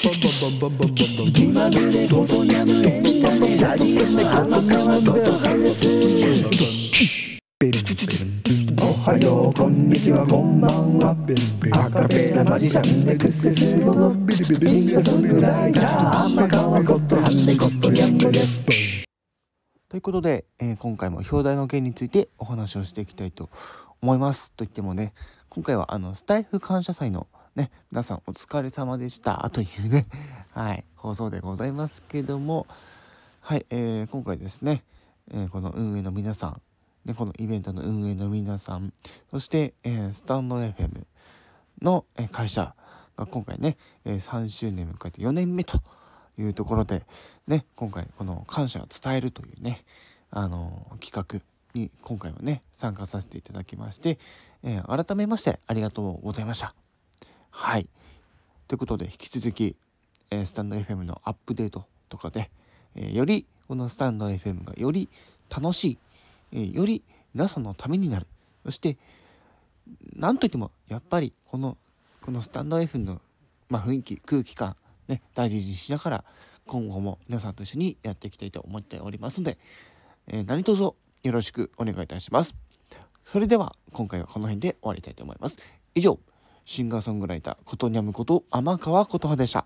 気まぐれことにゃむエンタメラジオの天川ことはですおはようこんにちはこんばんはアカペラマジシャンでクセスゴのシンガソングライター天川ことはんでことにゃむですということで、えー今回も表題の件についてお話をしていきたいと思います。と言ってもね、今回はあのスタイフ感謝祭のね、皆さんお疲れ様でしたというね、はい、放送でございますけども、はい、えー今回ですね、えーこの運営の皆さん、ね、このイベントの運営の皆さん、そして、えースタンド FM のえー会社が今回ね、えー3周年迎えて4年目というところで、ね、今回この感謝を伝えるというね、あの企画に今回はね、参加させていただきまして、えー改めましてありがとうございました。はい。ということで、引き続き、えースタンド FM のアップデートとかで、えーよりこのスタンド FM がより楽しい、えーより皆さんのためになる。そして、なんといっても、やっぱりこの、このスタンド FM の、まあ、雰囲気、空気感、ね、大事にしながら、今後も皆さんと一緒にやっていきたいと思っておりますので、えー何卒よろしくお願いいたします。それでは、今回はこの辺で終わりたいと思います。以上、シンガーソングライター、ことにゃむこと、天川琴葉でした。